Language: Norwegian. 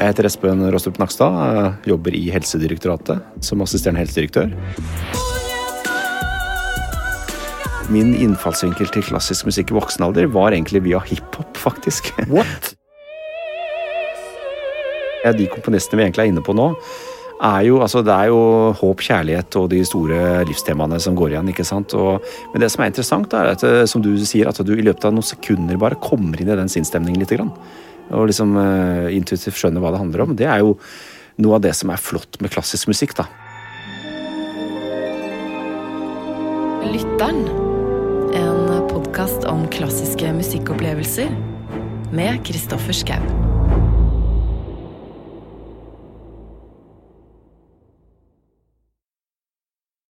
Jeg heter Espen Rostrup Nakstad. Jobber i Helsedirektoratet som assisterende helsedirektør. Min innfallsvinkel til klassisk musikk i voksen alder var egentlig via hiphop, faktisk. What? De komponistene vi egentlig er inne på nå, er jo, altså det er jo håp, kjærlighet og de store livstemaene som går igjen. ikke sant? Og, men det som er interessant, er at eh, som du sier, at du i løpet av noen sekunder bare kommer inn i den sinnsstemningen litt. Grann, og liksom uh, intuitivt skjønner hva det handler om. Det er jo noe av det som er flott med klassisk musikk. da. Lytteren. En podkast om klassiske musikkopplevelser med Kristoffer Schau.